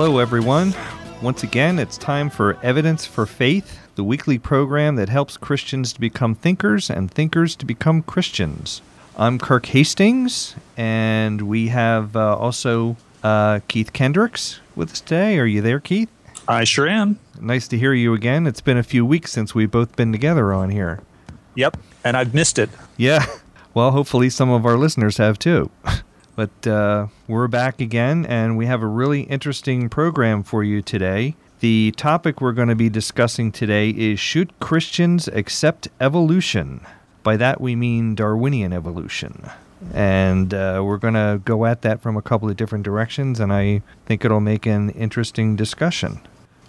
Hello, everyone. Once again, it's time for Evidence for Faith, the weekly program that helps Christians to become thinkers and thinkers to become Christians. I'm Kirk Hastings, and we have uh, also uh, Keith Kendricks with us today. Are you there, Keith? I sure am. Nice to hear you again. It's been a few weeks since we've both been together on here. Yep. And I've missed it. Yeah. Well, hopefully some of our listeners have too. But uh, we're back again, and we have a really interesting program for you today. The topic we're going to be discussing today is Should Christians Accept Evolution? By that we mean Darwinian evolution. And uh, we're going to go at that from a couple of different directions, and I think it'll make an interesting discussion.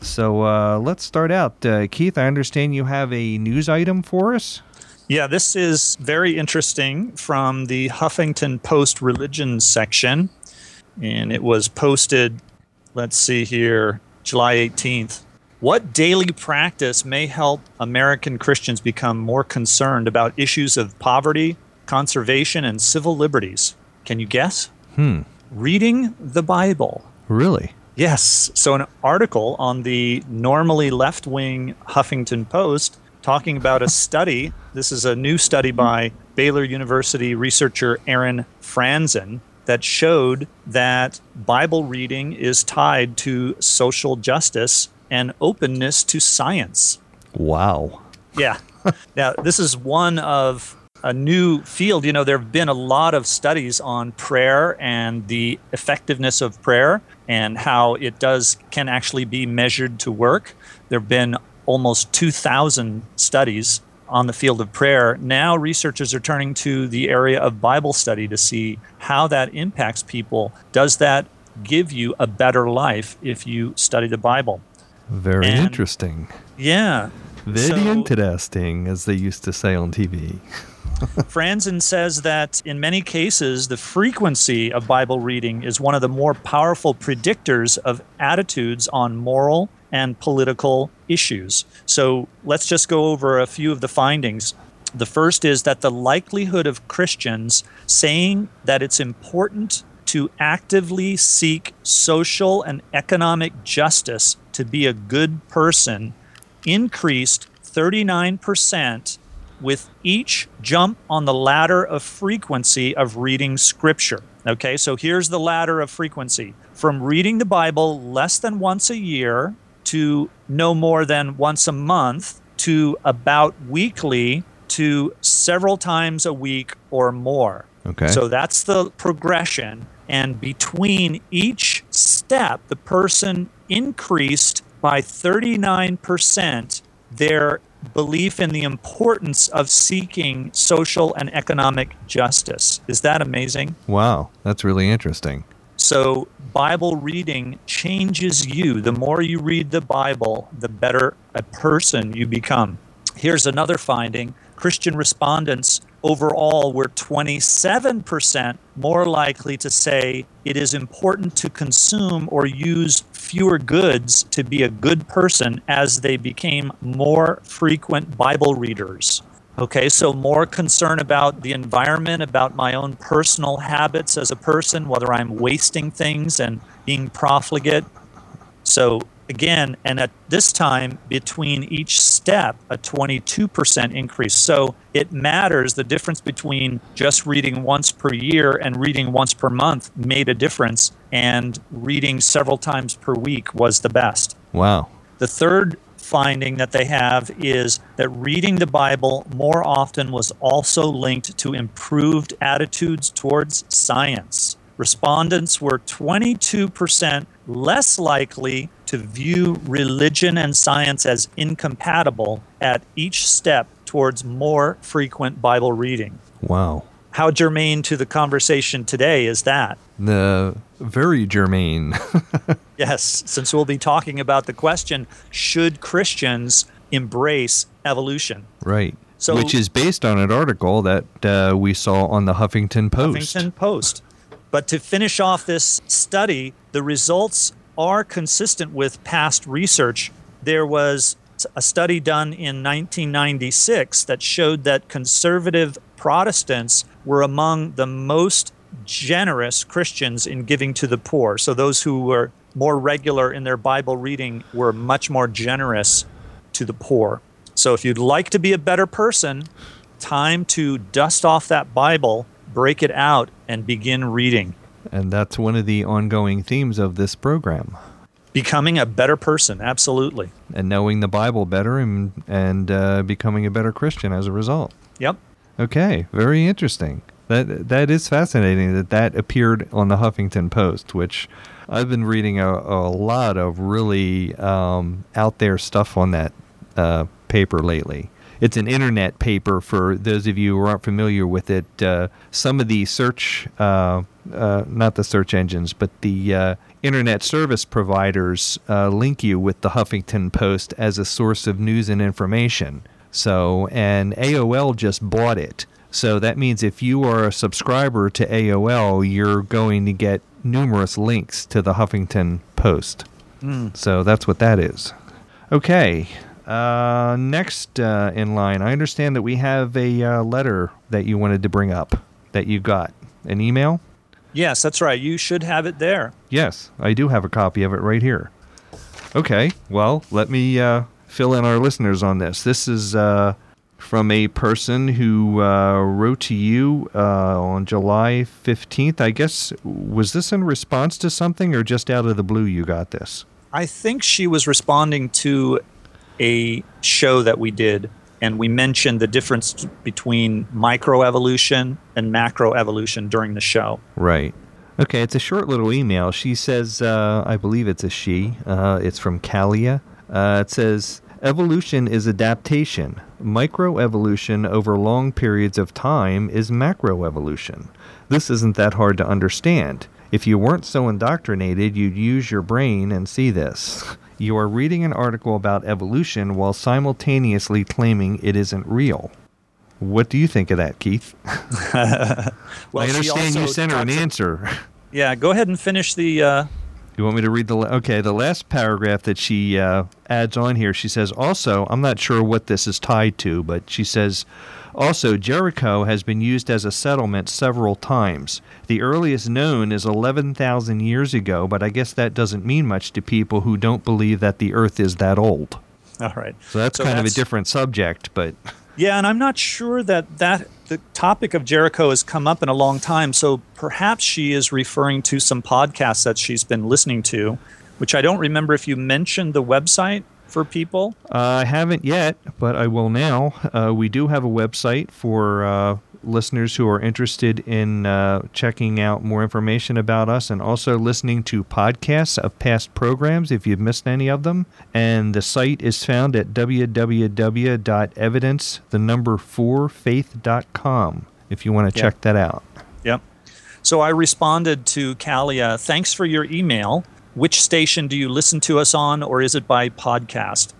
So uh, let's start out. Uh, Keith, I understand you have a news item for us. Yeah, this is very interesting from the Huffington Post religion section. And it was posted, let's see here, July 18th. What daily practice may help American Christians become more concerned about issues of poverty, conservation, and civil liberties? Can you guess? Hmm. Reading the Bible. Really? Yes. So, an article on the normally left wing Huffington Post talking about a study. This is a new study by Baylor University researcher Aaron Franzen that showed that Bible reading is tied to social justice and openness to science. Wow. Yeah. now, this is one of a new field. You know, there have been a lot of studies on prayer and the effectiveness of prayer and how it does can actually be measured to work. There have been almost 2,000 studies on the field of prayer. Now, researchers are turning to the area of Bible study to see how that impacts people. Does that give you a better life if you study the Bible? Very And- interesting. Yeah. Very So- interesting, as they used to say on TV. Franzen says that in many cases, the frequency of Bible reading is one of the more powerful predictors of attitudes on moral and political issues. So let's just go over a few of the findings. The first is that the likelihood of Christians saying that it's important to actively seek social and economic justice to be a good person increased 39% with each jump on the ladder of frequency of reading scripture. Okay, so here's the ladder of frequency from reading the Bible less than once a year to no more than once a month to about weekly to several times a week or more. Okay. So that's the progression. And between each step, the person increased by 39% their belief in the importance of seeking social and economic justice. Is that amazing? Wow, that's really interesting. So, Bible reading changes you. The more you read the Bible, the better a person you become. Here's another finding Christian respondents overall were 27% more likely to say it is important to consume or use fewer goods to be a good person as they became more frequent Bible readers. Okay, so more concern about the environment, about my own personal habits as a person, whether I'm wasting things and being profligate. So, again, and at this time, between each step, a 22% increase. So, it matters. The difference between just reading once per year and reading once per month made a difference, and reading several times per week was the best. Wow. The third finding that they have is that reading the Bible more often was also linked to improved attitudes towards science. Respondents were 22% less likely to view religion and science as incompatible at each step towards more frequent Bible reading. Wow. How germane to the conversation today is that? The very germane. Yes, since we'll be talking about the question should Christians embrace evolution? right. So- Which is based on an article that uh, we saw on the Huffington Post. Huffington Post. But to finish off this study, the results are consistent with past research. There was a study done in 1996 that showed that conservative Protestants were among the most generous Christians in giving to the poor. So those who were more regular in their Bible reading were much more generous to the poor. So if you'd like to be a better person, time to dust off that Bible, break it out, and begin reading. And that's one of the ongoing themes of this program. Becoming a better person, absolutely. And knowing the Bible better and, and uh, becoming a better Christian as a result. Yep. Okay, very interesting. That that is fascinating that that appeared on the Huffington Post, which I've been reading a, a lot of really um, out there stuff on that uh, paper lately. It's an internet paper for those of you who aren't familiar with it. Uh, some of the search, uh, uh, not the search engines, but the uh, internet service providers uh, link you with the Huffington Post as a source of news and information. So, and AOL just bought it. So that means if you are a subscriber to AOL, you're going to get numerous links to the Huffington Post. So that's what that is. Okay. Uh, next uh, in line, I understand that we have a uh, letter that you wanted to bring up that you got. An email? Yes, that's right. You should have it there. Yes, I do have a copy of it right here. Okay, well, let me uh, fill in our listeners on this. This is uh, from a person who uh, wrote to you uh, on July 15th. I guess, was this in response to something or just out of the blue you got this? I think she was responding to a show that we did, and we mentioned the difference between microevolution and macroevolution during the show. Right. Okay, it's a short little email. She says, uh, I believe it's a she. Uh, it's from Kalia. Uh, it says, Evolution is adaptation. Microevolution over long periods of time is macroevolution. This isn't that hard to understand. If you weren't so indoctrinated, you'd use your brain and see this. You are reading an article about evolution while simultaneously claiming it isn't real. What do you think of that, Keith? Well, I understand you sent her an answer. Yeah, go ahead and finish the. Uh, You want me to read the okay? The last paragraph that she uh, adds on here, she says, also, I'm not sure what this is tied to, but she says, also, Jericho has been used as a settlement several times. The earliest known is 11,000 years ago, but I guess that doesn't mean much to people who don't believe that the Earth is that old. all right. So that's kind of a different subject, but Yeah, and I'm not sure that that the topic of Jericho has come up in a long time. So perhaps she is referring to some podcasts that she's been listening to, which I don't remember if you mentioned the website for people. Uh, I haven't yet, but I will now. Uh, we do have a website for uh, listeners who are interested in uh, checking out more information about us and also listening to podcasts of past programs if you've missed any of them. And the site is found at www.evidence, the number four, faith.com if you want to Yeah. check that out. Yep. So I responded to Kalia, thanks for your email. Which station do you listen to us on, or is it by podcast?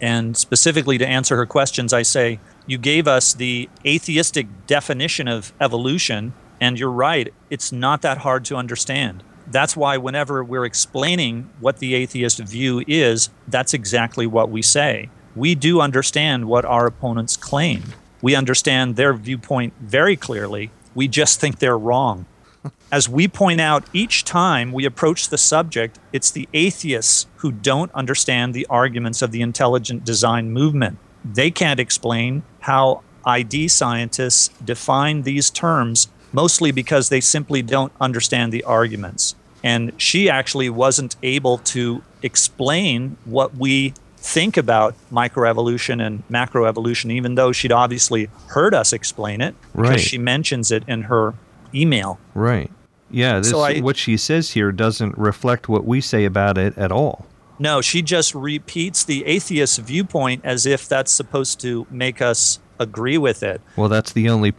And specifically to answer her questions, I say, you gave us the atheistic definition of evolution, and you're right, it's not that hard to understand. That's why, whenever we're explaining what the atheist view is, that's exactly what we say. We do understand what our opponents claim. We understand their viewpoint very clearly. We just think they're wrong. As we point out each time we approach the subject, it's the atheists who don't understand the arguments of the intelligent design movement. They can't explain how ID scientists define these terms, mostly because they simply don't understand the arguments. And she actually wasn't able to explain what we think about microevolution and macroevolution, even though she'd obviously heard us explain it, because Right. she mentions it in her email. Right. Yeah, this, So I- what she says here doesn't reflect what we say about it at all. No, she just repeats the atheist viewpoint as if that's supposed to make us agree with it. Well, that's the only.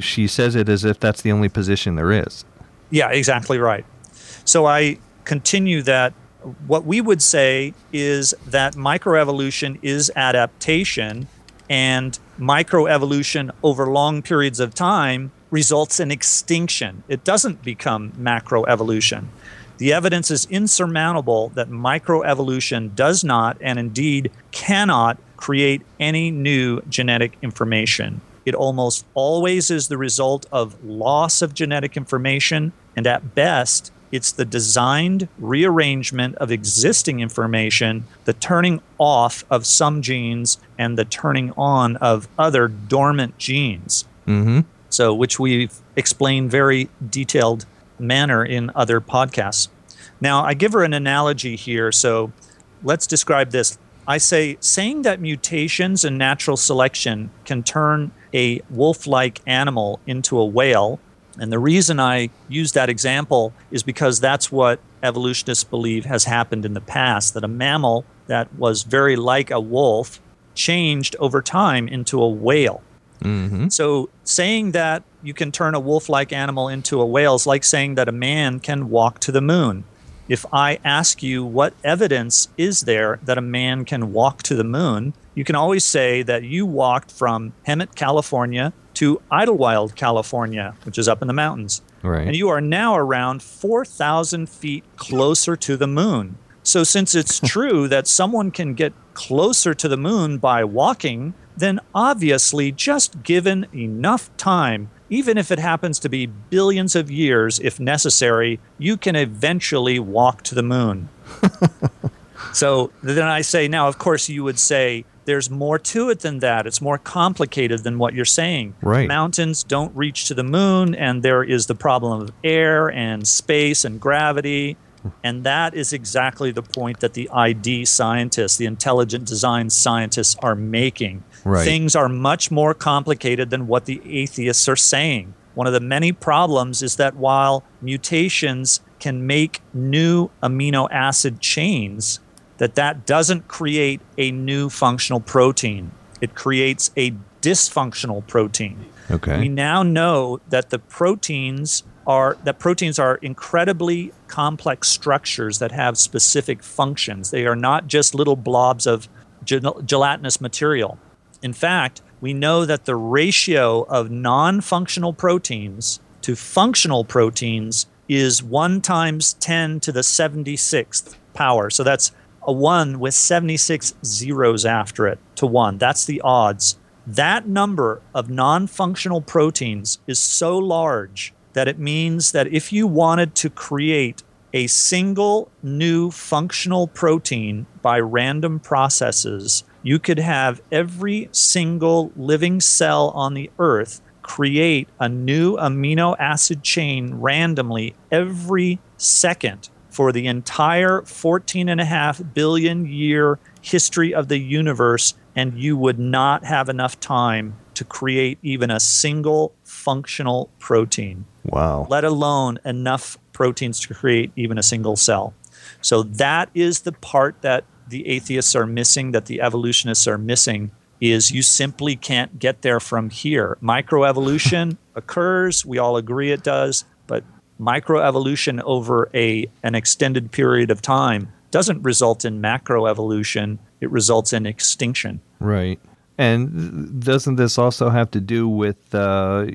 She says it as if that's the only position there is. Yeah, exactly right. So I continue that what we would say is that microevolution is adaptation, and microevolution over long periods of time results in extinction. It doesn't become macroevolution. The evidence is insurmountable that microevolution does not, and indeed cannot, create any new genetic information. It almost always is the result of loss of genetic information, and at best, it's the designed rearrangement of existing information, the turning off of some genes, and the turning on of other dormant genes. Mm-hmm. So, which we've explained very detailed manner in other podcasts. Now, I give her an analogy here. So, let's describe this. I say saying that mutations and natural selection can turn a wolf-like animal into a whale, and the reason I use that example is because that's what evolutionists believe has happened in the past that a mammal that was very like a wolf changed over time into a whale. Mm-hmm. So saying that you can turn a wolf-like animal into a whale is like saying that a man can walk to the moon. If I ask you what evidence is there that a man can walk to the moon, you can always say that you walked from Hemet, California to Idyllwild, California, which is up in the mountains. Right. And you are now around 4,000 feet closer to the moon. So, since it's true that someone can get closer to the moon by walking, then obviously, just given enough time, even if it happens to be billions of years if necessary, you can eventually walk to the moon. so then I say, now, of course, you would say, there's more to it than that. It's more complicated than what you're saying. Right. Mountains don't reach to the moon, and there is the problem of air and space and gravity. And that is exactly the point that the ID scientists, the intelligent design scientists, are making. Right. Things are much more complicated than what the atheists are saying. One of the many problems is that while mutations can make new amino acid chains, that that doesn't create a new functional protein. It creates a dysfunctional protein. Okay. We now know that the proteins are that proteins are incredibly complex structures that have specific functions. They are not just little blobs of gel- gelatinous material. In fact, we know that the ratio of non-functional proteins to functional proteins is 1 times 10 to the 76th power. So that's a 1 with 76 zeros after it to 1. That's the odds. That number of non functional proteins is so large that it means that if you wanted to create a single new functional protein by random processes, you could have every single living cell on the earth create a new amino acid chain randomly every second for the entire 14 and a half billion year history of the universe, and you would not have enough time to create even a single functional protein, wow. let alone enough proteins to create even a single cell. So that is the part that the atheists are missing, that the evolutionists are missing, is you simply can't get there from here. Microevolution occurs, we all agree it does, but microevolution over a an extended period of time doesn't result in macroevolution, it results in extinction. Right. And doesn't this also have to do with uh,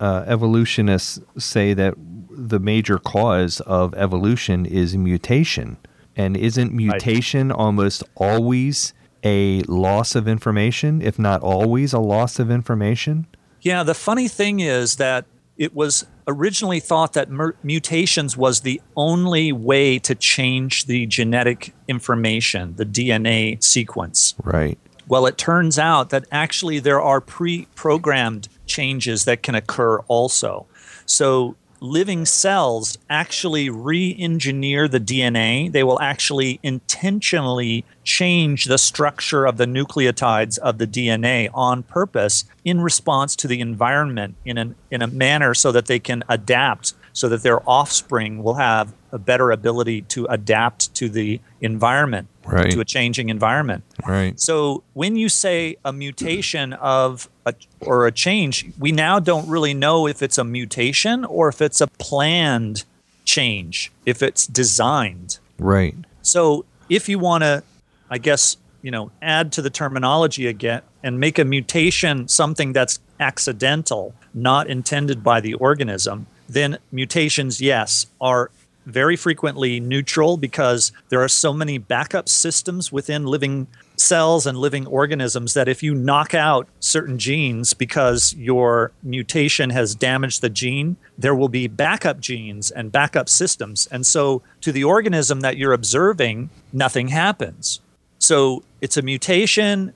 uh, evolutionists say that the major cause of evolution is mutation? And isn't mutation almost always a loss of information, if not always a loss of information? Yeah, the funny thing is that it was originally thought that mer- mutations was the only way to change the genetic information, the DNA sequence. Right. Well, it turns out that actually there are pre programmed changes that can occur also. So, living cells actually re engineer the DNA. They will actually intentionally change the structure of the nucleotides of the DNA on purpose in response to the environment in, an, in a manner so that they can adapt, so that their offspring will have a better ability to adapt to the environment, Right. to a changing environment. Right. So when you say a mutation of a a, or a change, we now don't really know if it's a mutation or if it's a planned change, if it's designed. Right. So if you want to, I guess, you know, add to the terminology again and make a mutation something that's accidental, not intended by the organism, then mutations, yes, are very frequently neutral because there are so many backup systems within living cells and living organisms that if you knock out certain genes because your mutation has damaged the gene, there will be backup genes and backup systems. And so to the organism that you're observing, nothing happens. So it's a mutation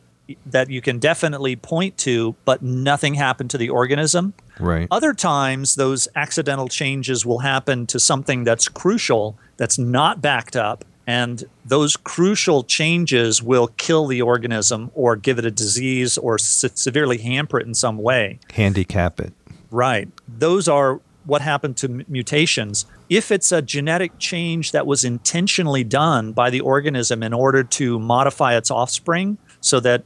that you can definitely point to, but nothing happened to the organism. Right. Other times, those accidental changes will happen to something that's crucial, that's not backed up, and those crucial changes will kill the organism or give it a disease or se- severely hamper it in some way. Handicap it. Right. Those are what happened to m- mutations. If it's a genetic change that was intentionally done by the organism in order to modify its offspring, so that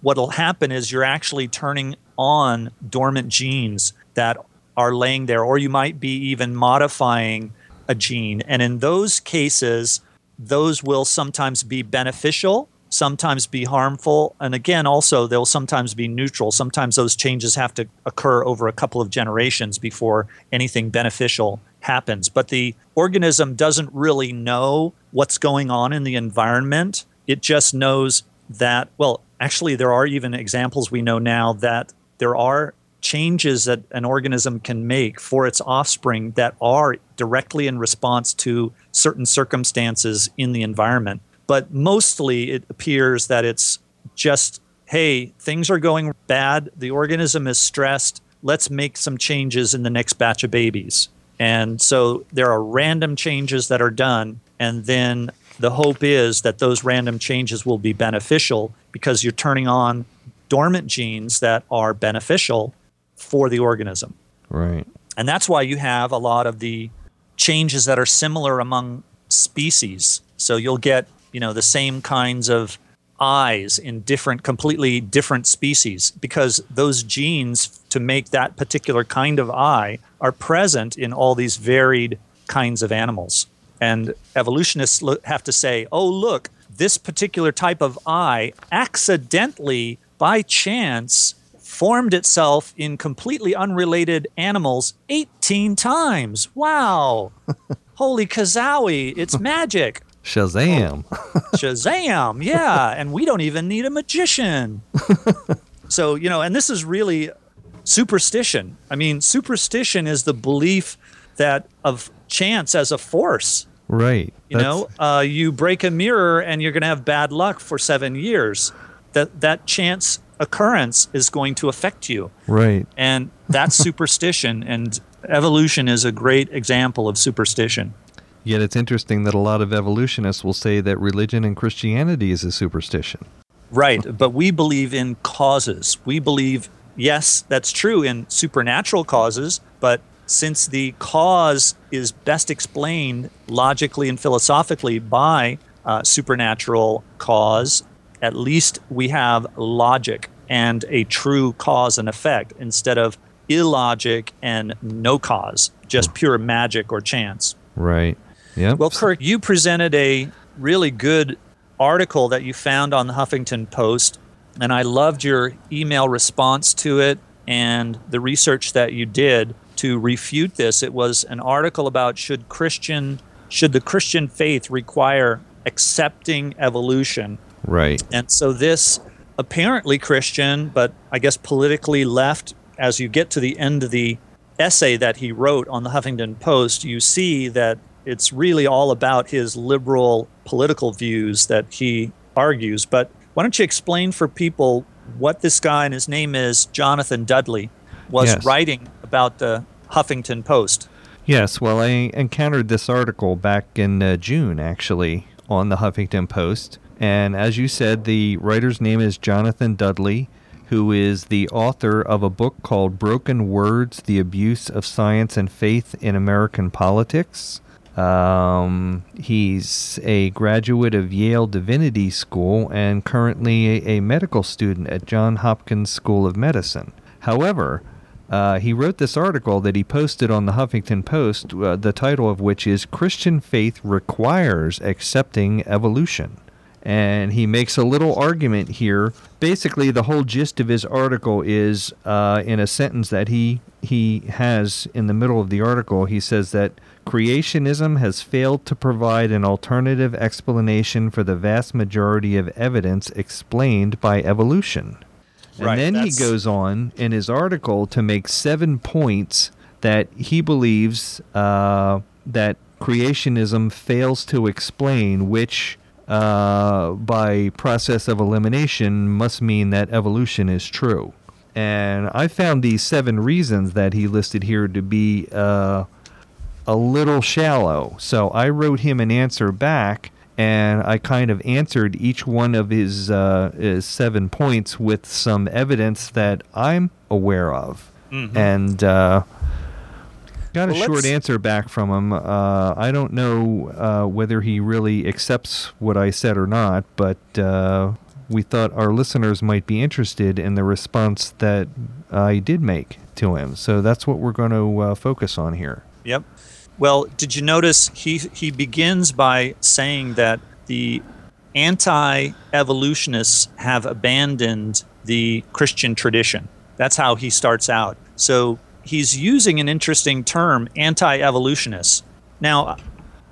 what'll happen is you're actually turning on dormant genes that are laying there, or you might be even modifying a gene. And in those cases, those will sometimes be beneficial, sometimes be harmful, and again, also they'll sometimes be neutral. Sometimes those changes have to occur over a couple of generations before anything beneficial happens. But the organism doesn't really know what's going on in the environment. It just knows that, well, actually, there are even examples we know now that there are changes that an organism can make for its offspring that are directly in response to certain circumstances in the environment. But mostly it appears that it's just, hey, things are going bad, the organism is stressed, let's make some changes in the next batch of babies. And so there are random changes that are done, and then the hope is that those random changes will be beneficial because you're turning on dormant genes that are beneficial for the organism. Right. And that's why you have a lot of the changes that are similar among species. So you'll get, you know, the same kinds of eyes in different completely different species because those genes to make that particular kind of eye are present in all these varied kinds of animals. And evolutionists have to say, "Oh, look, this particular type of eye accidentally by chance formed itself in completely unrelated animals 18 times. Wow. Holy kazowie, it's magic. Shazam. Shazam. Yeah. And we don't even need a magician. so, you know, and this is really superstition. I mean, superstition is the belief that of chance as a force. right. You That's- know, uh, you break a mirror and you're going to have bad luck for seven years. That that chance occurrence is going to affect you, Right. and that's superstition. And evolution is a great example of superstition. Yet it's interesting that a lot of evolutionists will say that religion and Christianity is a superstition. Right, but we believe in causes. We believe, yes, that's true in supernatural causes, but since the cause is best explained logically and philosophically by uh, supernatural cause, at least we have logic and a true cause and effect instead of illogic and no cause, just pure magic or chance. Right. Yeah. Well, Kirk, you presented a really good article that you found on the Huffington Post, and I loved your email response to it and the research that you did to refute this. It was an article about should Christian should the Christian faith require accepting evolution right. and so this apparently Christian, but I guess politically left, as you get to the end of the essay that he wrote on the Huffington Post, you see that it's really all about his liberal political views that he argues. But why don't you explain for people what this guy and his name is Jonathan Dudley was Yes. writing about the Huffington Post? Yes, well, I encountered this article back in uh, June, actually, on the Huffington Post. And as you said, the writer's name is Jonathan Dudley, who is the author of a book called Broken Words The Abuse of Science and Faith in American Politics. Um, he's a graduate of Yale Divinity School and currently a, a medical student at Johns Hopkins School of Medicine. However, uh, he wrote this article that he posted on the Huffington Post, uh, the title of which is Christian Faith Requires Accepting Evolution. And he makes a little argument here. Basically, the whole gist of his article is uh, in a sentence that he, he has in the middle of the article. He says that creationism has failed to provide an alternative explanation for the vast majority of evidence explained by evolution. And Right, then he goes on in his article to make seven points that he believes uh, that creationism fails to explain, which, uh, by process of elimination, must mean that evolution is true. And I found these seven reasons that he listed here to be uh, a little shallow. So I wrote him an answer back, and I kind of answered each one of his, uh, his seven points with some evidence that I'm aware of. And uh, got a Well, short answer back from him. Uh, I don't know uh, whether he really accepts what I said or not, but uh, we thought our listeners might be interested in the response that I did make to him. So that's what we're going to uh, focus on here. Yep. Well, did you notice he he begins by saying that the anti-evolutionists have abandoned the Christian tradition. That's how he starts out. So he's using an interesting term, anti-evolutionists. Now,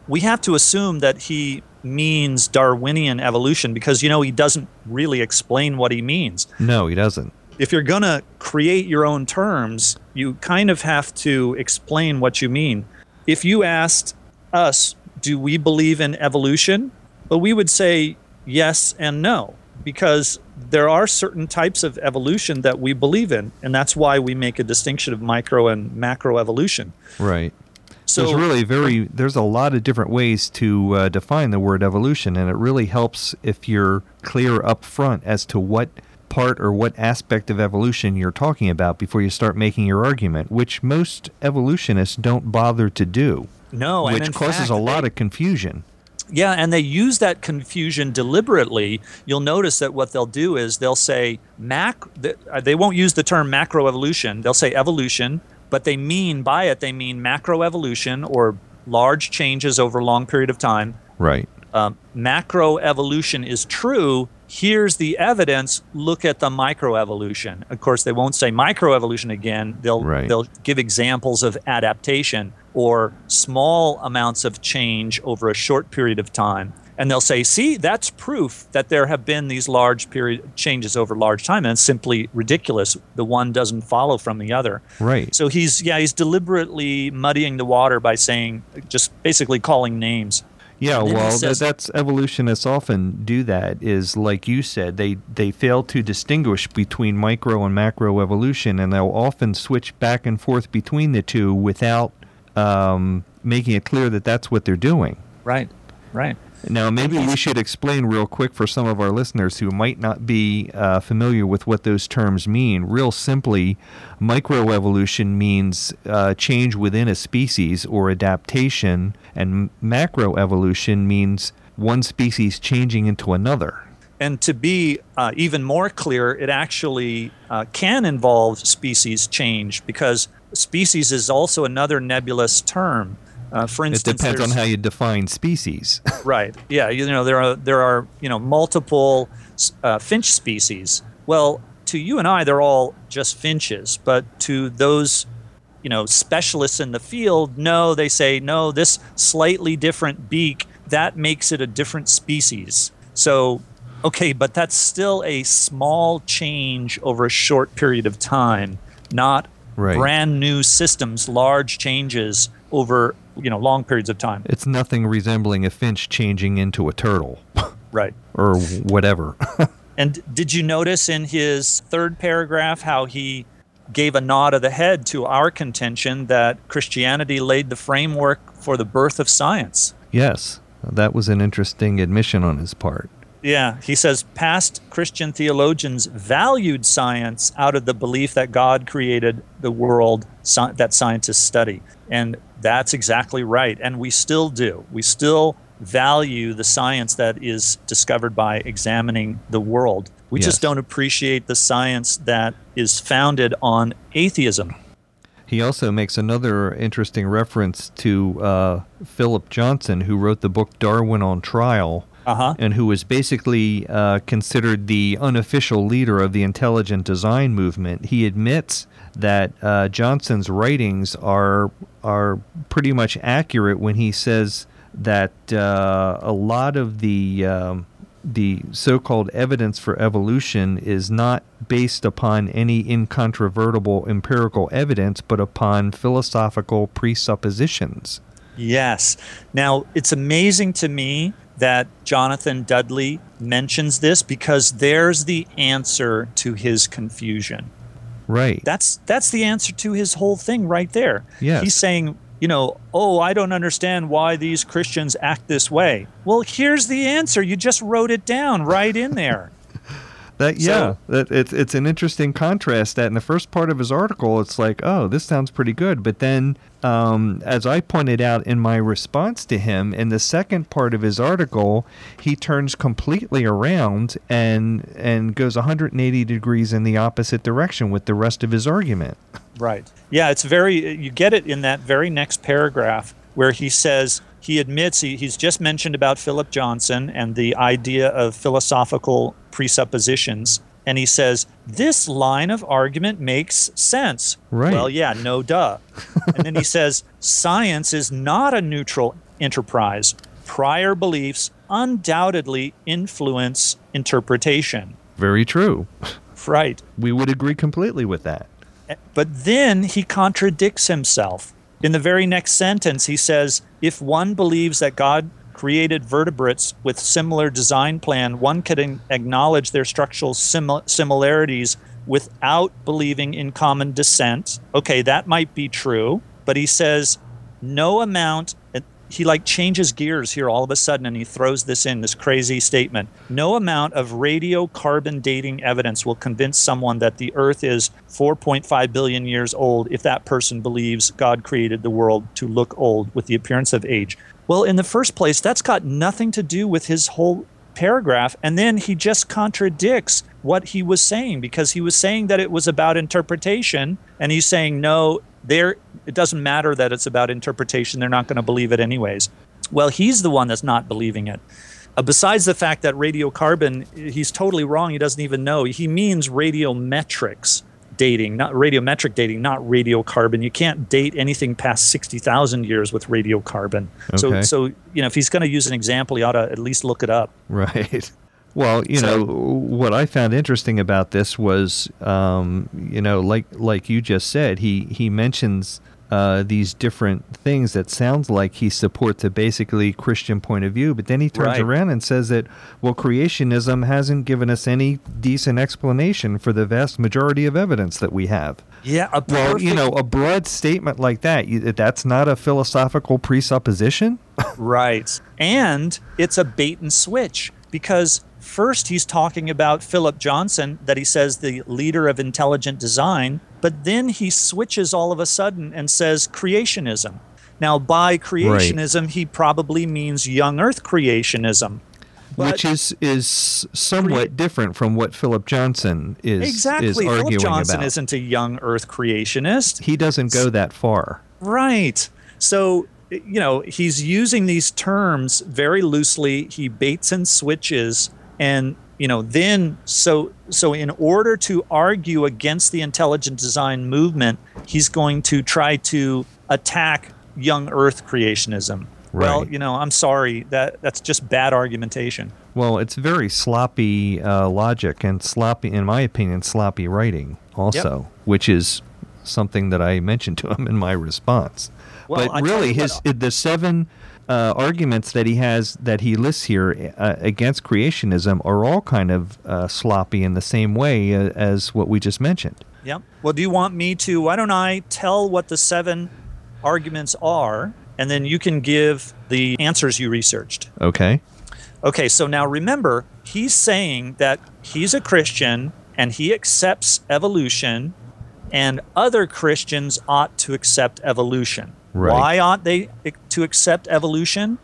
we have to assume that he means Darwinian evolution because you know he doesn't really explain what he means No, he doesn't. if you're going to create your own terms, you kind of have to explain what you mean. If you asked us, do we believe in evolution? Well, we would say yes and no, because there are certain types of evolution that we believe in, and that's why we make a distinction of micro and macro evolution. Right. So there's really very there's a lot of different ways to uh, define the word evolution, and it really helps if you're clear up front as to what part or what aspect of evolution you're talking about before you start making your argument, which most evolutionists don't bother to do, no, and which causes fact, a lot they- of confusion. Yeah, and they use that confusion deliberately. You'll notice that what they'll do is they'll say mac. uh, They won't use the term macroevolution. They'll say evolution, but they mean by it they mean macroevolution or large changes over a long period of time. Right. Um, macroevolution is true. Here's the evidence. Look at the microevolution. Of course, they won't say microevolution again. They'll Right. they'll give examples of adaptation or small amounts of change over a short period of time. And they'll say, see, that's proof that there have been these large period changes over large time. And it's simply ridiculous. The one doesn't follow from the other. Right. So he's yeah, he's deliberately muddying the water by saying just basically calling names. Yeah, well, says- that's evolutionists often do that. Is like you said, they they fail to distinguish between micro and macro evolution, and they'll often switch back and forth between the two without um, making it clear that that's what they're doing. Right. Right. Now, maybe we should explain real quick for some of our listeners who might not be uh, familiar with what those terms mean. Real simply, microevolution means uh, change within a species or adaptation, and macroevolution means one species changing into another. And to be uh, even more clear, it actually uh, can involve species change because species is also another nebulous term. Uh, for instance, It depends on how you define species. right. Yeah, you know there are there are you know multiple uh, finch species. Well, to you and I, they're all just finches, but to those you know specialists in the field, no, they say no. This slightly different beak that makes it a different species. So, okay, but that's still a small change over a short period of time, not Right. brand new systems, large changes over you know long periods of time. it's nothing resembling a finch changing into a turtle Right. or whatever. And did you notice in his third paragraph how he gave a nod of the head to our contention that Christianity laid the framework for the birth of science? yes, that was an interesting admission on his part. Yeah, he says past Christian theologians valued science out of the belief that God created the world that scientists study. And that's exactly right. And we still do. We still value the science that is discovered by examining the world. We Yes. just don't appreciate the science that is founded on atheism. He also makes another interesting reference to uh, Philip Johnson, who wrote the book Darwin on Trial, Uh-huh. and who was basically uh, considered the unofficial leader of the intelligent design movement. He admits that uh, Johnson's writings are are pretty much accurate when he says that uh, a lot of the um, the so-called evidence for evolution is not based upon any incontrovertible empirical evidence, but upon philosophical presuppositions. Yes. Now, it's amazing to me that Jonathan Dudley mentions this because there's the answer to his confusion. Right. That's that's the answer to his whole thing right there. Yes. He's saying, you know, oh, I don't understand why these Christians act this way. Well, here's the answer. You just wrote it down right in there. That So- yeah, that it's it's an interesting contrast. That in the first part of his article, it's like, oh, this sounds pretty good, but then, um, as I pointed out in my response to him, in the second part of his article, he turns completely around and and goes 180 degrees in the opposite direction with the rest of his argument. Right. Yeah, it's very, you get it in that very next paragraph where he says, he admits he, he's just mentioned about Philip Johnson and the idea of philosophical presuppositions. And he says, this line of argument makes sense. Right. Well, yeah, no duh. and then he says, science is not a neutral enterprise. Prior beliefs undoubtedly influence interpretation. Very true. Right. We would agree completely with that. Eh, but then he contradicts himself. In the very next sentence, he says, if one believes that God created vertebrates with similar design plan, one could acknowledge their structural simil- similarities without believing in common descent. Okay, that might be true, but he says no amount he like changes gears here all of a sudden and he throws this in this crazy statement. No amount of radiocarbon dating evidence will convince someone that the earth is 4.5 billion years old if that person believes god created the world to look old with the appearance of age well in the first place that's got nothing to do with his whole paragraph. And then he just contradicts what he was saying because he was saying that it was about interpretation and he's saying no there it doesn't matter that it's about interpretation. They're not going to believe it anyways. Well he's the one that's not believing it. Uh, besides the fact that radiocarbon he's totally wrong. He doesn't even know. He means radiometrics dating not radiometric dating not radiocarbon. You can't date anything past 60,000 years with radiocarbon. So so you know if he's going to use an example he ought to at least look it up. Right. Well, you So- know what I found interesting about this was, um, you know, like like you just said, he he mentions uh, these different things that sounds like he supports a basically Christian point of view, but then he turns Right. around and says that well, creationism hasn't given us any decent explanation for the vast majority of evidence that we have. yeah a Well, you know, a broad statement like that, you, that's not a philosophical presupposition. Right. And it's a bait and switch because first he's talking about Philip Johnson, that he says the leader of intelligent design, but then he switches all of a sudden and says creationism. Now, by creationism, he probably means young earth creationism. But- which is is somewhat different from what Philip Johnson is exactly. is arguing about. Exactly. Philip Johnson about. isn't a young earth creationist. he doesn't go that far. Right. So, you know, he's using these terms very loosely. He baits and switches and, you know, then so so in order to argue against the intelligent design movement, he's going to try to attack young earth creationism. right. Well, you know, I'm sorry that that's just bad argumentation. Well, it's very sloppy uh, logic and sloppy, in my opinion, sloppy writing also, which is something that I mentioned to him in my response. Well, but tell really, his what- the seven uh, arguments that he has that he lists here uh, against creationism are all kind of uh, sloppy in the same way uh, as what we just mentioned. Yep. Well, do you want me to? Why don't I tell what the seven arguments are, and then you can give the answers you researched. Okay. Okay, so now remember, he's saying that he's a Christian and he accepts evolution, and other Christians ought to accept evolution. Right. Why ought they to accept evolution?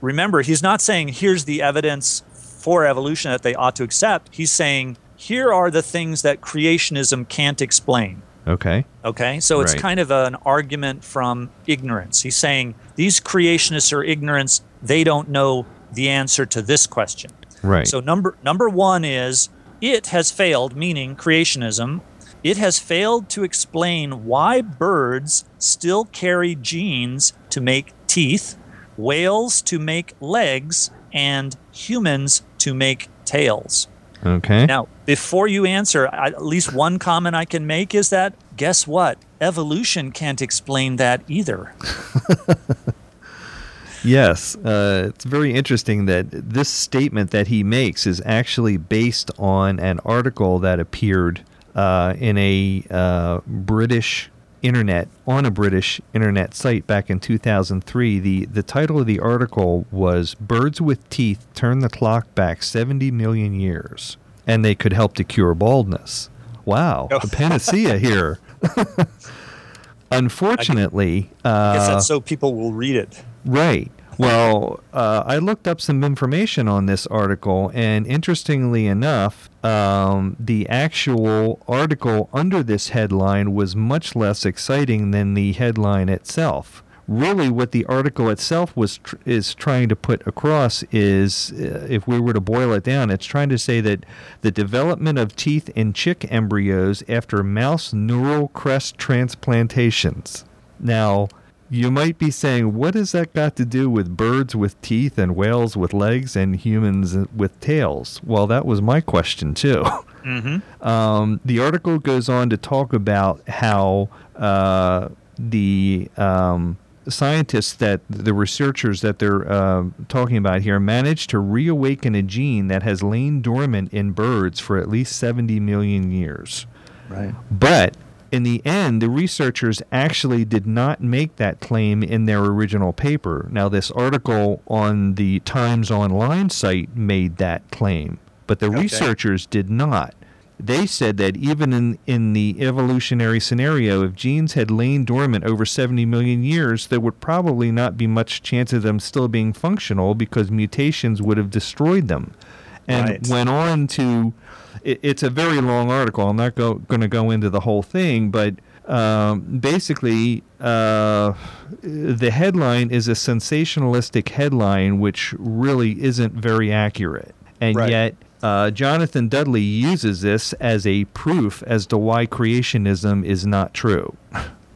Remember, he's not saying here's the evidence for evolution that they ought to accept. He's saying here are the things that creationism can't explain. Okay. Okay, so it's Right. kind of an argument from ignorance. He's saying these creationists are ignorant. they don't know the answer to this question. Right. So number number one is it has failed, meaning creationism. It has failed to explain why birds still carry genes to make teeth, whales to make legs, and humans to make tails. okay. Now, before you answer, at least one comment I can make is that guess what? Evolution can't explain that either. Yes, uh, it's very interesting that this statement that he makes is actually based on an article that appeared uh, in a uh, British internet on a British internet site back in 2003. the The title of the article was "Birds with Teeth Turn the Clock Back 70 Million Years, and They Could Help to Cure Baldness." Wow, Oh. the panacea here. Unfortunately, uh, I guess that's so people will read it. Right. Well, uh, I looked up some information on this article, and interestingly enough, um, the actual article under this headline was much less exciting than the headline itself. Really, what the article itself was tr- is trying to put across is, uh, if we were to boil it down, it's trying to say that the development of teeth in chick embryos after mouse neural crest transplantations. Now, you might be saying, what has that got to do with birds with teeth and whales with legs and humans with tails? Well, that was my question, too. Um, the article goes on to talk about how uh, the um, scientists that the researchers that they're uh, talking about here managed to reawaken a gene that has lain dormant in birds for at least 70 million years. Right. But in the end, the researchers actually did not make that claim in their original paper. Now, this article on the Times Online site made that claim, but the researchers did not. They said that even in, in the evolutionary scenario, if genes had lain dormant over 70 million years, there would probably not be much chance of them still being functional because mutations would have destroyed them. And Right. went on to it, it's a very long article. I'm not go, going to go into the whole thing, but um, basically, uh, the headline is a sensationalistic headline, which really isn't very accurate. And Right. yet, uh, Jonathan Dudley uses this as a proof as to why creationism is not true.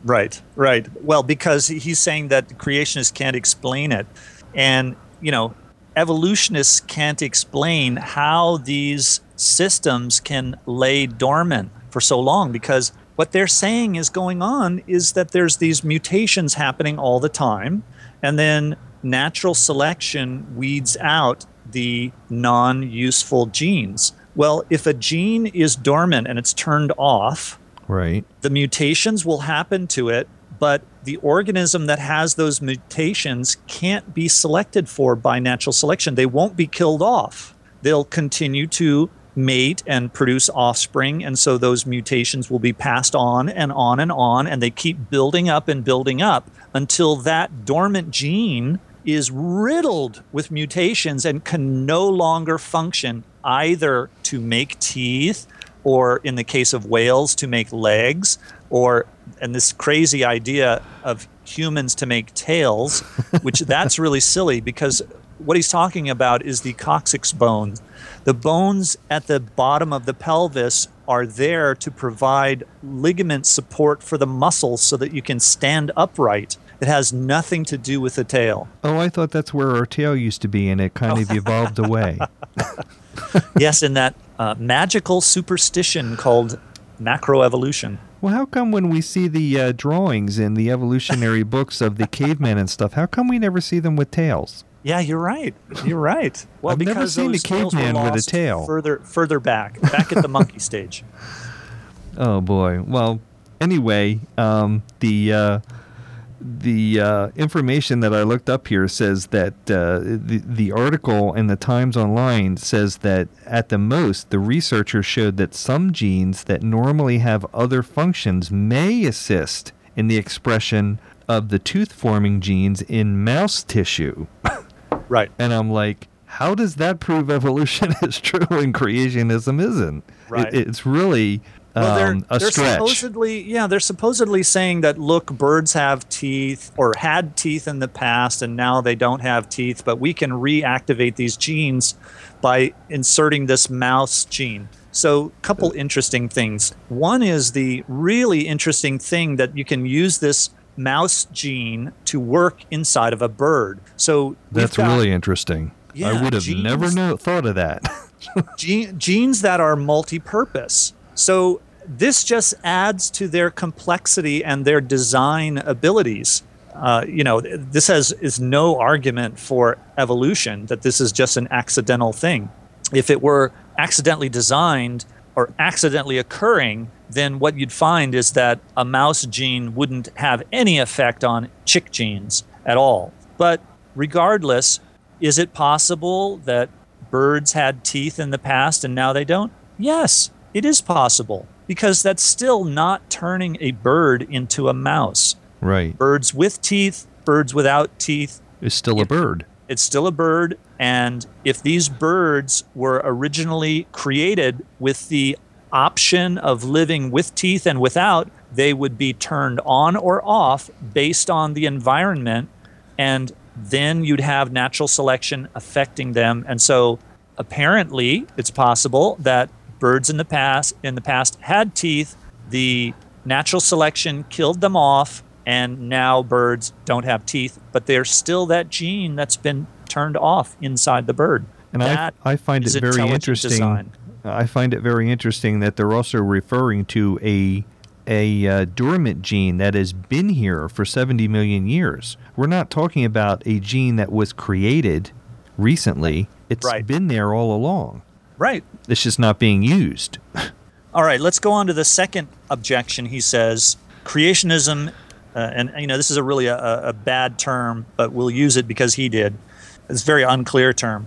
Right, right. Well, because he's saying that creationists can't explain it. And, you know, evolutionists can't explain how these systems can lay dormant for so long because what they're saying is going on is that there's these mutations happening all the time and then natural selection weeds out the non-useful genes. Well, if a gene is dormant and it's turned off, Right. the mutations will happen to it, but the organism that has those mutations can't be selected for by natural selection. They won't be killed off. They'll continue to mate and produce offspring, and so those mutations will be passed on and on and on, and they keep building up and building up until that dormant gene is riddled with mutations and can no longer function either to make teeth or in the case of whales to make legs or and this crazy idea of humans to make tails which that's really silly because what he's talking about is the coccyx bone. The bones at the bottom of the pelvis are there to provide ligament support for the muscles so that you can stand upright. It has nothing to do with the tail. Oh, I thought that's where our tail used to be, and it kind of evolved away. yes in that uh, magical superstition called macroevolution Well, how come when we see the uh, drawings in the evolutionary books of the cavemen and stuff, how come we never see them with tails? Yeah, you're right. You're right. Well, I've never seen a those were caveman with a tail. Further, further back, back at the monkey stage. Oh boy. Well, anyway, um, the uh, the uh, information that I looked up here says that uh, the the article in the Times Online says that at the most the researchers showed that some genes that normally have other functions may assist in the expression of the tooth forming genes in mouse tissue. Right. And I'm like, how does that prove evolution is true and creationism isn't? It- Right. it's really Well, they're, um, they're stretch. supposedly, yeah, they're supposedly saying that look, birds have teeth or had teeth in the past, and now they don't have teeth. But we can reactivate these genes by inserting this mouse gene. So, a couple interesting things. One is the really interesting thing that you can use this mouse gene to work inside of a bird. So That's got really interesting. I would have genes- never know, thought of that. gene, genes that are multi-purpose. So this just adds to their complexity and their design abilities. Uh, you know, this has is no argument for evolution that this is just an accidental thing. If it were accidentally designed or accidentally occurring, then what you'd find is that a mouse gene wouldn't have any effect on chick genes at all. But regardless, is it possible that birds had teeth in the past and now they don't? Yes, it is possible because that's still not turning a bird into a mouse. right. Birds with teeth, birds without teeth, Is still a bird. it's still a bird. And if these birds were originally created with the option of living with teeth and without, they would be turned on or off based on the environment. And then you'd have natural selection affecting them. And so apparently it's possible that birds in the past in the past had teeth. The natural selection killed them off and now birds don't have teeth, but they're still that gene that's been turned off inside the bird. And I, I find it very interesting. design. I find it very interesting that they're also referring to a a uh, dormant gene that has been here for 70 million years. We're not talking about a gene that was created recently. It's Right. been there all along. Right. It's just not being used. All right, let's go on to the second objection. He says creationism, uh, and you know this is a really a, a bad term, but we'll use it because he did. It's a very unclear term,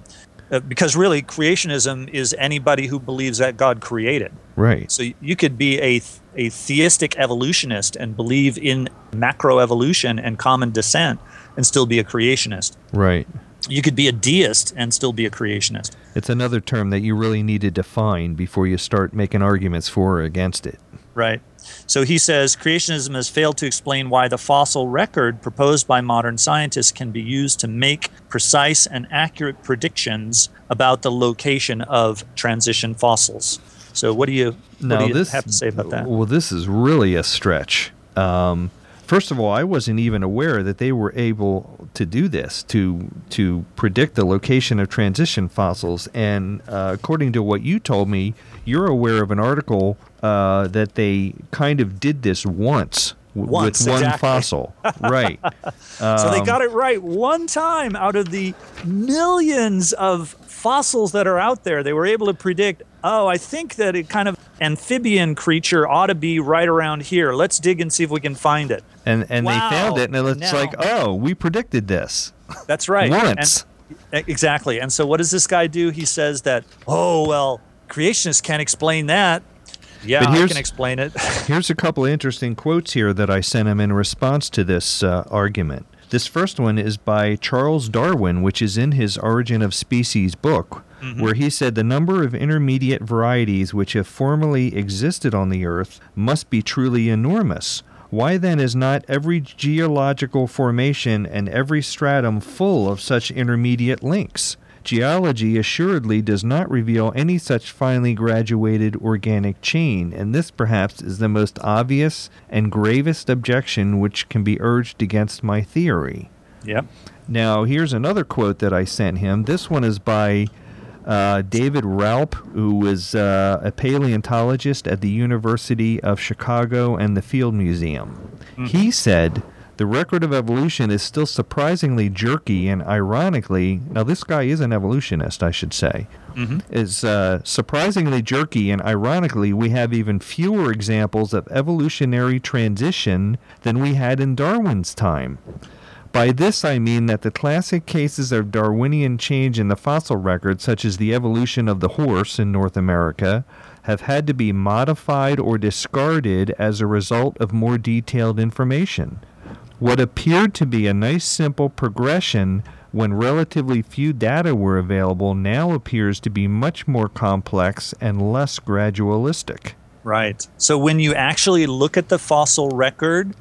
uh, because really creationism is anybody who believes that God created. Right. So you could be a th- a theistic evolutionist and believe in macroevolution and common descent, and still be a creationist. Right. You could be a deist and still be a creationist. It's another term that you really need to define before you start making arguments for or against it. Right. So he says creationism has failed to explain why the fossil record proposed by modern scientists can be used to make precise and accurate predictions about the location of transition fossils. So what do you, what do you have to say about that? Well, this is really a stretch. Um, first of all, I wasn't even aware that they were able to do this to to predict the location of transition fossils. And uh, according to what you told me, you're aware of an article uh, that they kind of did this once. w- Once, with one exactly. fossil, right? so they Um, got it right one time out of the millions of fossils that are out there. They were able to predict, oh, I think that it kind of amphibian creature ought to be right around here. Let's dig and see if we can find it. and and Wow, they found it, and it's now- like, oh, we predicted this That's right. once. And, exactly. And so what does this guy do? He says that, oh, well, creationists can't explain that. Yeah, But I can explain it. Here's a couple of interesting quotes here that I sent him in response to this uh, argument. This first one is by Charles Darwin, which is in his Origin of Species book, mm-hmm. where he said the number of intermediate varieties which have formerly existed on the Earth must be truly enormous. Why then is not every geological formation and every stratum full of such intermediate links? Geology assuredly does not reveal any such finely graduated organic chain, and this perhaps is the most obvious and gravest objection which can be urged against my theory. yep. Now, here's another quote that I sent him. This one is by uh, David Raup, who was uh, a paleontologist at the University of Chicago and the Field Museum. He said, the record of evolution is still surprisingly jerky and ironically, now this guy is an evolutionist, I should say, is uh, surprisingly jerky and ironically, we have even fewer examples of evolutionary transition than we had in Darwin's time. By this, I mean that the classic cases of Darwinian change in the fossil record, such as the evolution of the horse in North America, have had to be modified or discarded as a result of more detailed information. What appeared to be a nice simple progression when relatively few data were available now appears to be much more complex and less gradualistic. Right. So when you actually look at the fossil record,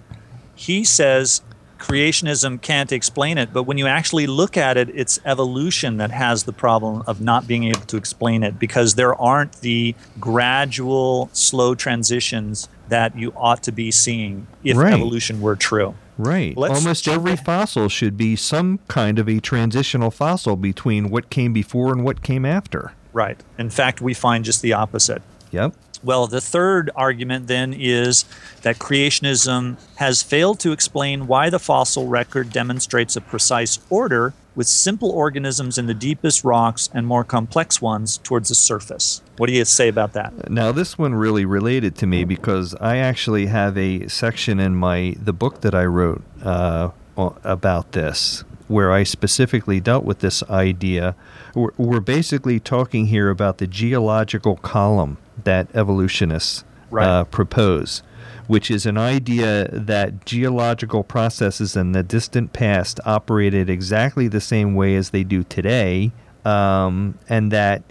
he says creationism can't explain it, but when you actually look at it, it's evolution that has the problem of not being able to explain it because there aren't the gradual, slow transitions that you ought to be seeing if Right. evolution were true. Right. Let's Almost every fossil should be some kind of a transitional fossil between what came before and what came after. Right. In fact, we find just the opposite. Yep. Well, the third argument then is that creationism has failed to explain why the fossil record demonstrates a precise order with simple organisms in the deepest rocks and more complex ones towards the surface. What do you say about that? Now this one really related to me because I actually have a section in my the book that I wrote uh, about this where I specifically dealt with this idea. We're, we're basically talking here about the geological column that evolutionists Right. uh, propose, which is an idea that geological processes in the distant past operated exactly the same way as they do today, um, and that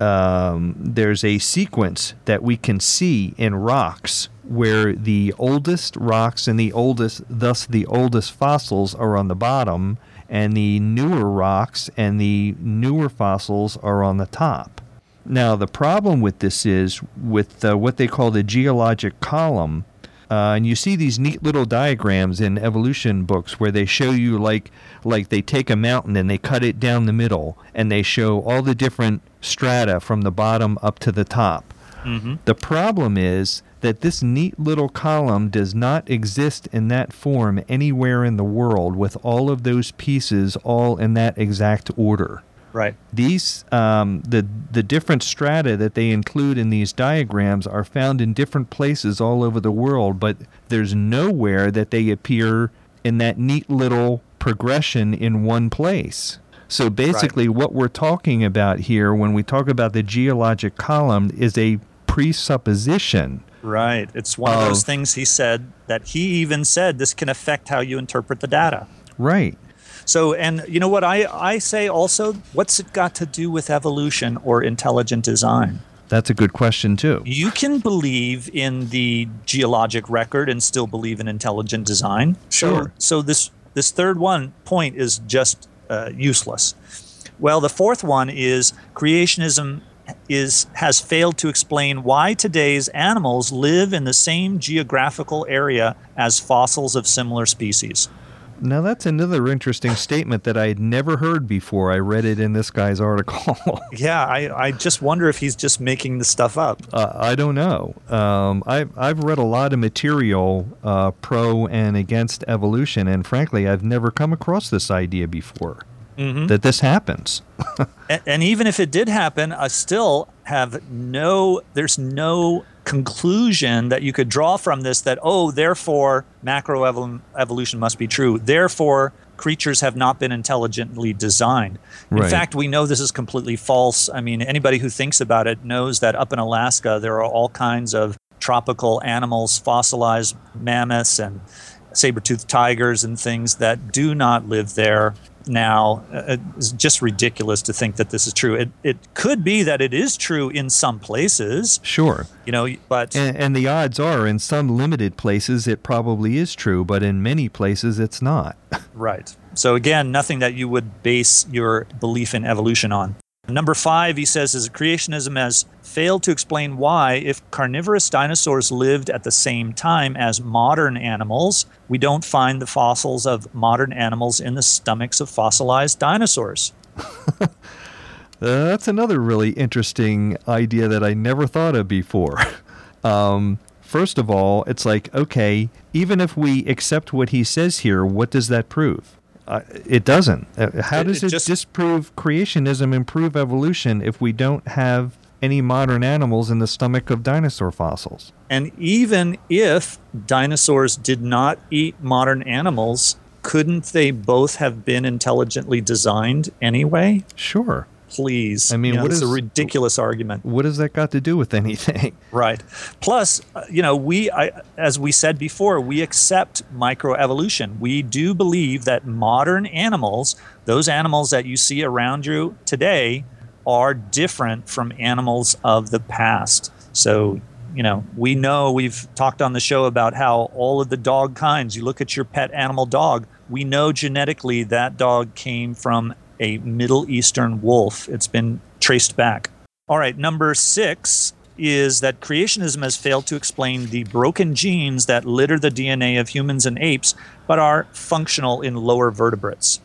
um, there's a sequence that we can see in rocks where the oldest rocks and the oldest, thus the oldest fossils, are on the bottom, and the newer rocks and the newer fossils are on the top. Now, the problem with this is with uh, what they call the geologic column. Uh, and you see these neat little diagrams in evolution books where they show you like like they take a mountain and they cut it down the middle and they show all the different strata from the bottom up to the top. The problem is that this neat little column does not exist in that form anywhere in the world with all of those pieces all in that exact order Right. these um, the the different strata that they include in these diagrams are found in different places all over the world, but there's nowhere that they appear in that neat little progression in one place. So basically, what we're talking about here when we talk about the geologic column is a presupposition. Right. It's one of those things he said that he even said this can affect how you interpret the data. Right. So, and you know what I, I say also? What's it got to do with evolution or intelligent design? That's a good question too. You can believe in the geologic record and still believe in intelligent design. Sure. So, so this this third one point is just uh, useless. Well, the fourth one is creationism is has failed to explain why today's animals live in the same geographical area as fossils of similar species. Now that's another interesting statement that I had never heard before. I read it in this guy's article. Yeah, I, I just wonder if he's just making the stuff up. Uh, I don't know. Um, I've I've read a lot of material uh, pro and against evolution, and frankly, I've never come across this idea before that this happens. and, and even if it did happen, I still have no. There's no conclusion that you could draw from this that oh, therefore macroevolution must be true. Therefore, creatures have not been intelligently designed. In Right. fact, we know this is completely false. I mean, anybody who thinks about it knows that up in Alaska there are all kinds of tropical animals, fossilized mammoths and saber-toothed tigers and things that do not live there now. Uh, It's just ridiculous to think that this is true. It, it could be that it is true in some places, Sure. you know, but And, and the odds are, in some limited places, it probably is true, but in many places, it's not. right. So again, nothing that you would base your belief in evolution on. Number five, he says, is creationism has failed to explain why, if carnivorous dinosaurs lived at the same time as modern animals, we don't find the fossils of modern animals in the stomachs of fossilized dinosaurs. That's another really interesting idea that I never thought of before. um, first of all, it's like, okay, even if we accept what he says here, what does that prove? Uh, it doesn't. Uh, how It- does it it, just- disprove creationism and prove evolution if we don't have any modern animals in the stomach of dinosaur fossils? And even if dinosaurs did not eat modern animals, couldn't they both have been intelligently designed anyway? Sure. Please. I mean, You know, what it's a ridiculous argument. What does that got to do with anything? Right. Plus, uh, you know, we, I, as we said before, we accept microevolution. We do believe that modern animals, those animals that you see around you today, are different from animals of the past. So, you know, we know we've talked on the show about how all of the dog kinds, you look at your pet animal dog, we know genetically that dog came from a Middle Eastern wolf. It's been traced back. All right, number six is that creationism has failed to explain the broken genes that litter the DNA of humans and apes, but are functional in lower vertebrates.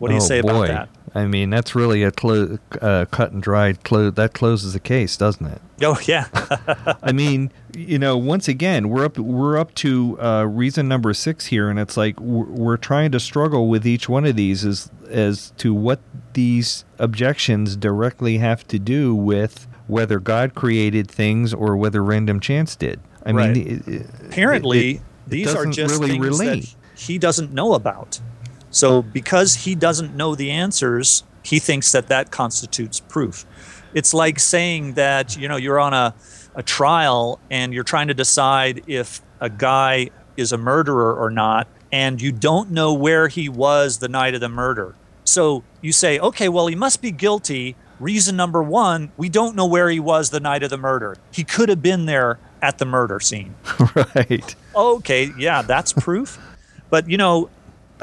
What do you Oh, say boy. about that? I mean, that's really a clo- uh, cut and dried clo- that closes the case, doesn't it? Oh yeah, I mean, you know, once again, we're up we're up to uh, reason number six here, and it's like we're, we're trying to struggle with each one of these as as to what these objections directly have to do with whether God created things or whether random chance did. I Right. mean, it- apparently it- it these are just really things relate. that he doesn't know about. So because he doesn't know the answers, he thinks that that constitutes proof. It's like saying that you know you're on a, a trial and you're trying to decide if a guy is a murderer or not, and you don't know where he was the night of the murder. So you say, okay, well he must be guilty. Reason number one, we don't know where he was the night of the murder. He could have been there at the murder scene right. okay, yeah, that's proof. But you know,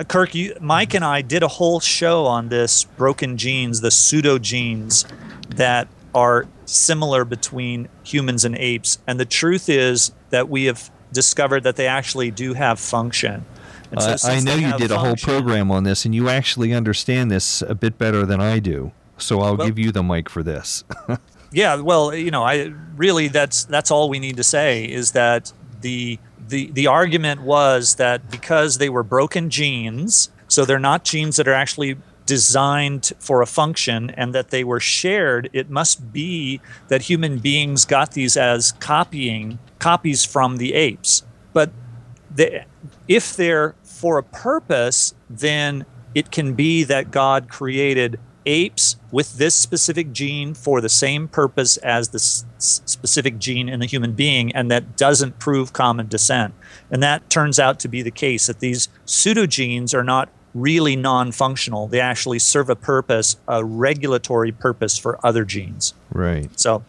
Uh, Kirk, you, Mike and I did a whole show on this broken genes, the pseudo genes that are similar between humans and apes. And the truth is that we have discovered that they actually do have function. Uh, so I- know you did a whole program on this, and you actually understand this a bit better than I do. So I'll Well- give you the mic for this. Yeah, well, you know, I really that's that's all we need to say is that the the the argument was that because they were broken genes, so they're not genes that are actually designed for a function and that they were shared, it must be that human beings got these as copying copies from the apes. But if they're for a purpose, then it can be that God created apes with this specific gene for the same purpose as the specific gene in the human being, and that doesn't prove common descent. And that turns out to be the case that these pseudogenes are not really non functional. They actually serve a purpose, a regulatory purpose for other genes. right. So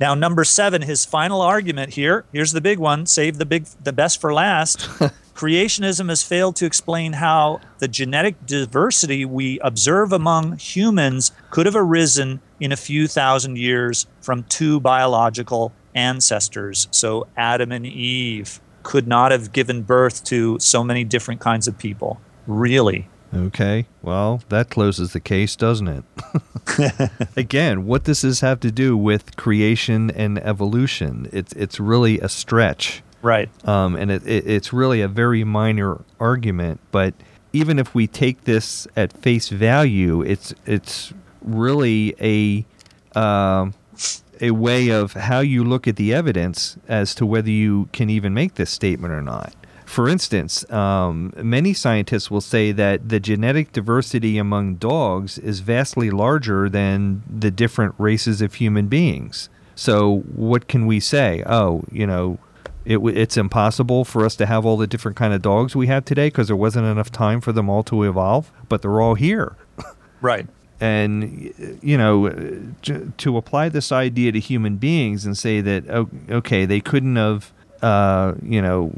now number seven, his final argument here. Here's the big one. Save the big the best for last. Creationism has failed to explain how the genetic diversity we observe among humans could have arisen in a few thousand years from two biological ancestors. So Adam and Eve could not have given birth to so many different kinds of people. Really? Okay. Well, that closes the case, doesn't it? Again, what does this have to do with creation and evolution? It's it's really a stretch, Right. um, and it, it, it's really a very minor argument. But even if we take this at face value, it's it's really a um, a way of how you look at the evidence as to whether you can even make this statement or not. For instance, um, many scientists will say that the genetic diversity among dogs is vastly larger than the different races of human beings. So, what can we say? Oh, you know, it, it's impossible for us to have all the different kind of dogs we have today because there wasn't enough time for them all to evolve, but they're all here Right. and you know j- to apply this idea to human beings and say that okay they couldn't have uh, you know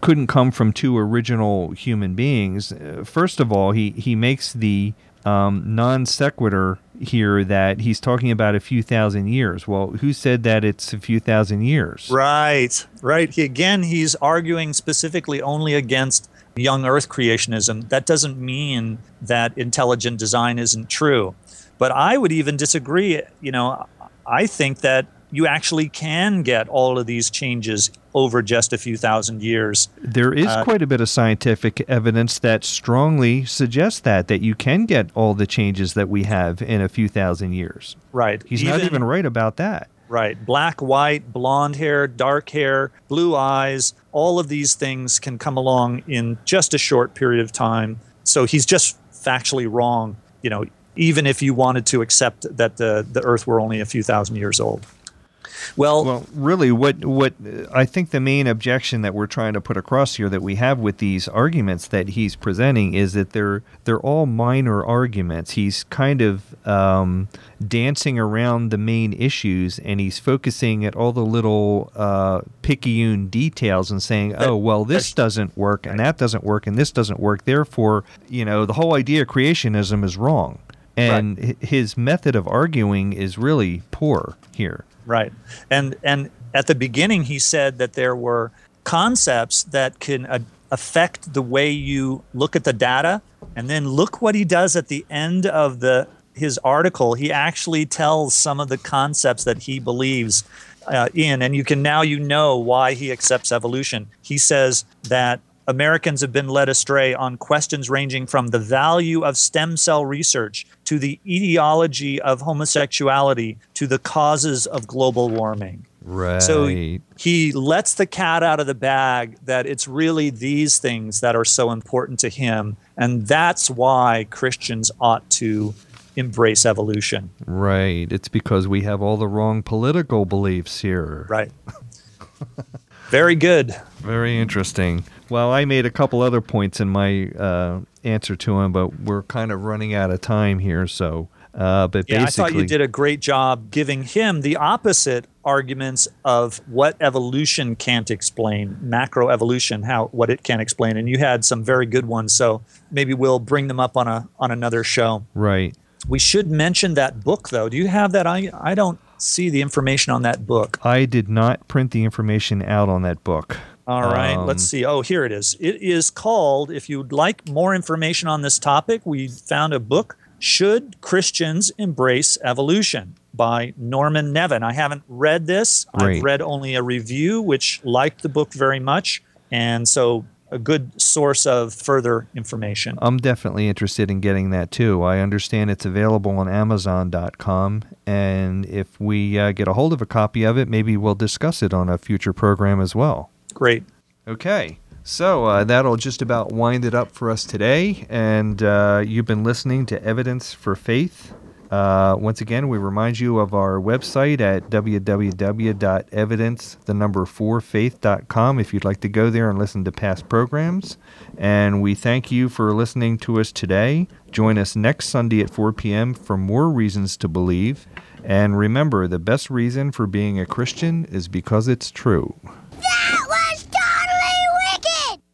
couldn't come from two original human beings uh, first of all he he makes the um, non sequitur here that he's talking about a few thousand years well who said that it's a few thousand years Right, right. He, again, he's arguing specifically only against young Earth creationism. That doesn't mean that intelligent design isn't true. But I would even disagree. You know, I think that you actually can get all of these changes over just a few thousand years. There is Uh, quite a bit of scientific evidence that strongly suggests that that you can get all the changes that we have in a few thousand years. Right. He's not even right about that. Right. Black, white, blonde hair, dark hair, blue eyes, all of these things can come along in just a short period of time. So he's just factually wrong, you know, even if you wanted to accept that the, the earth were only a few thousand years old. Well, Well, really, what what uh, I think the main objection that we're trying to put across here that we have with these arguments that he's presenting is that they're they're all minor arguments. He's kind of um, dancing around the main issues, and he's focusing at all the little uh, picayune details and saying, "Oh, well, this doesn't work, and that doesn't work, and this doesn't work. Therefore, you know, the whole idea of creationism is wrong." And hi his method of arguing is really poor here. Right. And and at the beginning he said that there were concepts that can uh, affect the way you look at the data. And then look what he does at the end of the his article. He actually tells some of the concepts that he believes uh, in. And you can now you know why he accepts evolution. He says that Americans have been led astray on questions ranging from the value of stem cell research to the etiology of homosexuality to the causes of global warming. Right. So he lets the cat out of the bag that it's really these things that are so important to him. And that's why Christians ought to embrace evolution. Right. It's because we have all the wrong political beliefs here. Right. Very good. Very interesting. Well, I made a couple other points in my uh, answer to him, but we're kind of running out of time here. So, uh, but Yeah, I thought you did a great job giving him the opposite arguments of what evolution can't explain, macroevolution, how what it can explain, and you had some very good ones. So maybe we'll bring them up on a on another show. right. We should mention that book, though. Do you have that? I I don't see the information on that book. I did not print the information out on that book. All right, Um, let's see. Oh, here it is. It is called, if you'd like more information on this topic, we found a book, Should Christians Embrace Evolution by Norman Nevin. I haven't read this. Right. I've read only a review, which liked the book very much. And so a good source of further information. I'm definitely interested in getting that too. I understand it's available on Amazon.com, and if we uh, get a hold of a copy of it, maybe we'll discuss it on a future program as well. Great. Okay. So uh, that'll just about wind it up for us today. And uh, you've been listening to Evidence for Faith. Uh, once again, we remind you of our website at www.evidence, the number 4 faith.com if you'd like to go there and listen to past programs. And we thank you for listening to us today. Join us next Sunday at 4 p.m. for more reasons to believe. And remember, the best reason for being a Christian is because it's true.